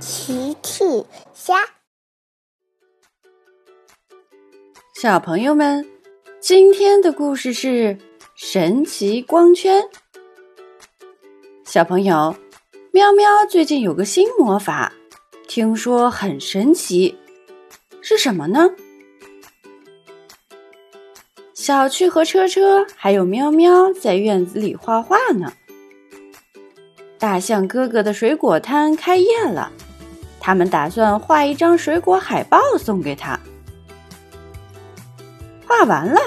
奇趣虾，小朋友们，今天的故事是神奇光圈。小朋友，喵喵最近有个新魔法，听说很神奇，是什么呢？小趣和车车还有喵喵在院子里画画呢。大象哥哥的水果摊开业了。他们打算画一张水果海报送给他。画完了，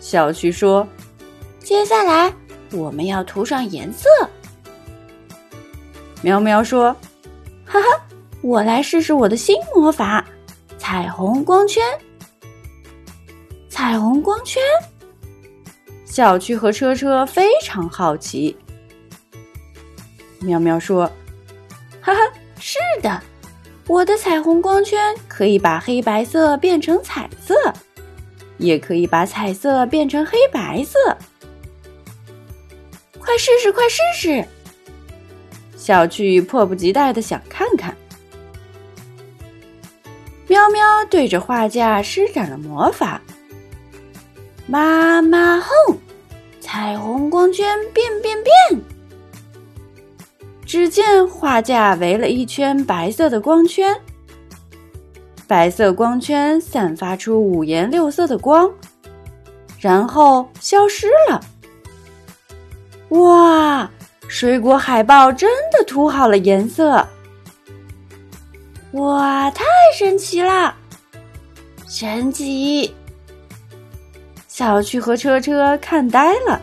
小趣说：“接下来我们要涂上颜色。”喵喵说：“哈哈，我来试试我的新魔法——彩虹光圈。”彩虹光圈，小趣和车车非常好奇。喵喵说：“哈哈。”是的，我的彩虹光圈可以把黑白色变成彩色，也可以把彩色变成黑白色。快试试，快试试！小趣迫不及待的想看看。喵喵对着画架施展了魔法，妈妈哄，彩虹光圈变变变。只见画架围了一圈白色的光圈，白色光圈散发出五颜六色的光，然后消失了。哇，水果海报真的涂好了颜色！哇，太神奇了！神奇！小趣和车车看呆了。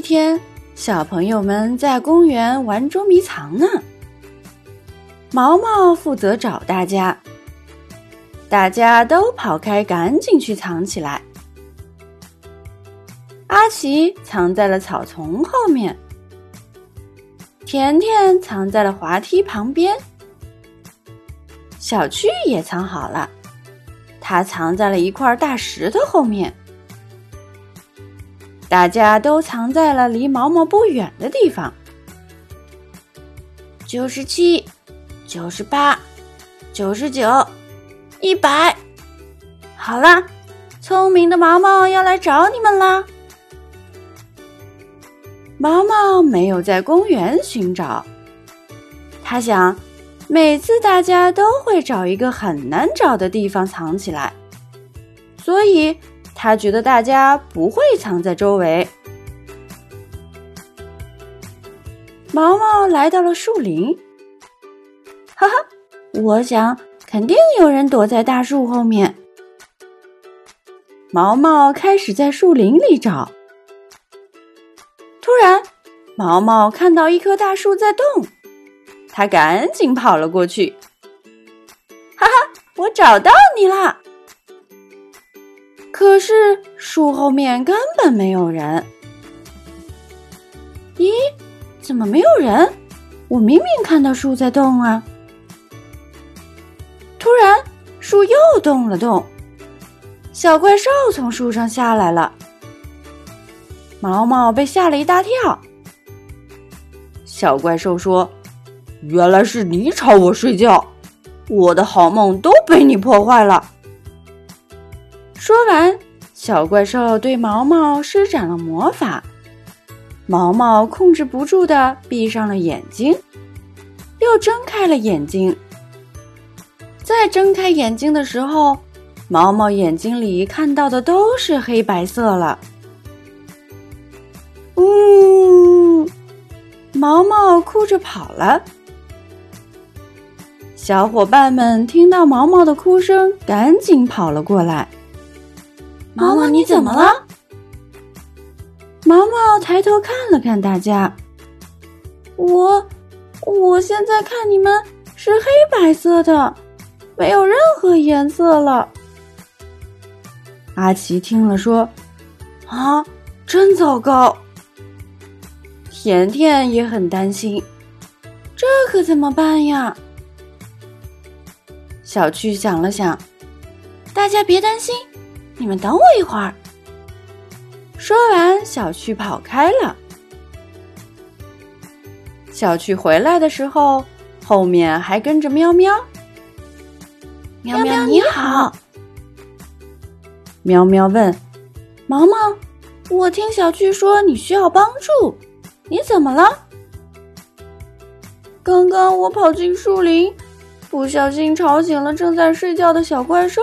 一天，小朋友们在公园玩捉迷藏呢。毛毛负责找大家，大家都跑开，赶紧去藏起来。阿奇藏在了草丛后面，甜甜藏在了滑梯旁边，小趣也藏好了，他藏在了一块大石头后面。大家都藏在了离毛毛不远的地方。九十七，九十八，九十九，一百。好啦，聪明的毛毛要来找你们啦。毛毛没有在公园寻找，他想，每次大家都会找一个很难找的地方藏起来，所以。他觉得大家不会藏在周围。毛毛来到了树林，哈哈，我想肯定有人躲在大树后面。毛毛开始在树林里找，突然，毛毛看到一棵大树在动，他赶紧跑了过去。哈哈，我找到你了！可是树后面根本没有人。咦，怎么没有人？我明明看到树在动啊！突然，树又动了动，小怪兽从树上下来了。毛毛被吓了一大跳。小怪兽说：“原来是你吵我睡觉，我的好梦都被你破坏了。”说完，小怪兽对毛毛施展了魔法，毛毛控制不住的闭上了眼睛，又睁开了眼睛。再睁开眼睛的时候，毛毛眼睛里看到的都是黑白色了。呜，毛毛哭着跑了。小伙伴们听到毛毛的哭声，赶紧跑了过来。毛毛，你怎么了？毛毛抬头看了看大家，我，我现在看你们是黑白色的，没有任何颜色了。阿奇听了说：“啊，真糟糕！”甜甜也很担心，这可怎么办呀？小趣想了想，大家别担心。你们等我一会儿。说完，小趣跑开了。小趣回来的时候，后面还跟着喵喵。喵喵你好，喵喵问：“毛毛，我听小趣说你需要帮助，你怎么了？”刚刚我跑进树林，不小心吵醒了正在睡觉的小怪兽，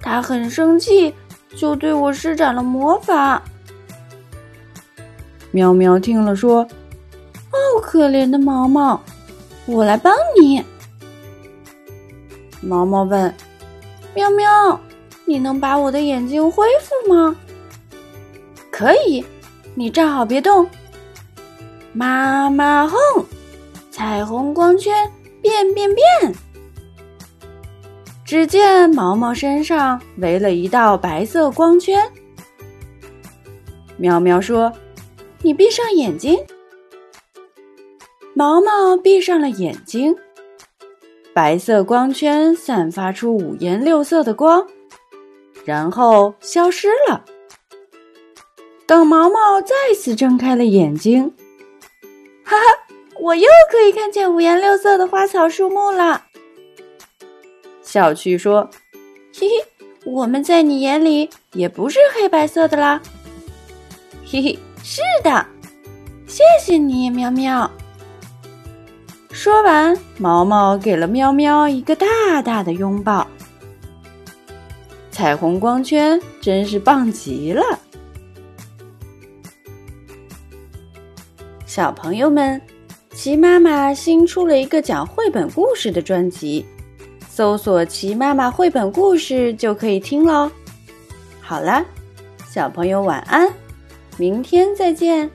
他很生气，就对我施展了魔法。喵喵听了说：“哦，可怜的毛毛，我来帮你。”毛毛问：“喵喵，你能把我的眼睛恢复吗？”“可以，你站好别动。”妈妈哼，彩虹光圈变变变。只见毛毛身上围了一道白色光圈。喵喵说。你闭上眼睛，毛毛闭上了眼睛。白色光圈散发出五颜六色的光，然后消失了。等毛毛再次睁开了眼睛，哈哈，我又可以看见五颜六色的花草树木了。小趣说：“嘿嘿，我们在你眼里也不是黑白色的啦。”嘿嘿。是的，谢谢你，喵喵。说完，毛毛给了喵喵一个大大的拥抱。彩虹光圈真是棒极了！小朋友们，齐妈妈新出了一个讲绘本故事的专辑，搜索“齐妈妈绘本故事”就可以听喽。好了，小朋友晚安。明天再见。